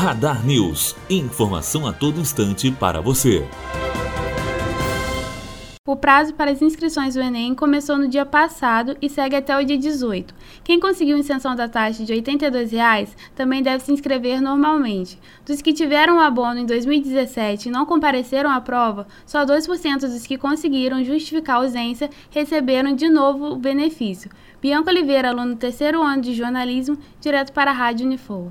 Radar News. Informação a todo instante para você. O prazo para as inscrições do Enem começou no dia passado e segue até o dia 18. Quem conseguiu isenção da taxa de R$ 82,00 também deve se inscrever normalmente. Dos que tiveram o abono em 2017 e não compareceram à prova, só 2% dos que conseguiram justificar a ausência receberam de novo o benefício. Bianca Oliveira, aluno do terceiro ano de jornalismo, direto para a Rádio Unifor.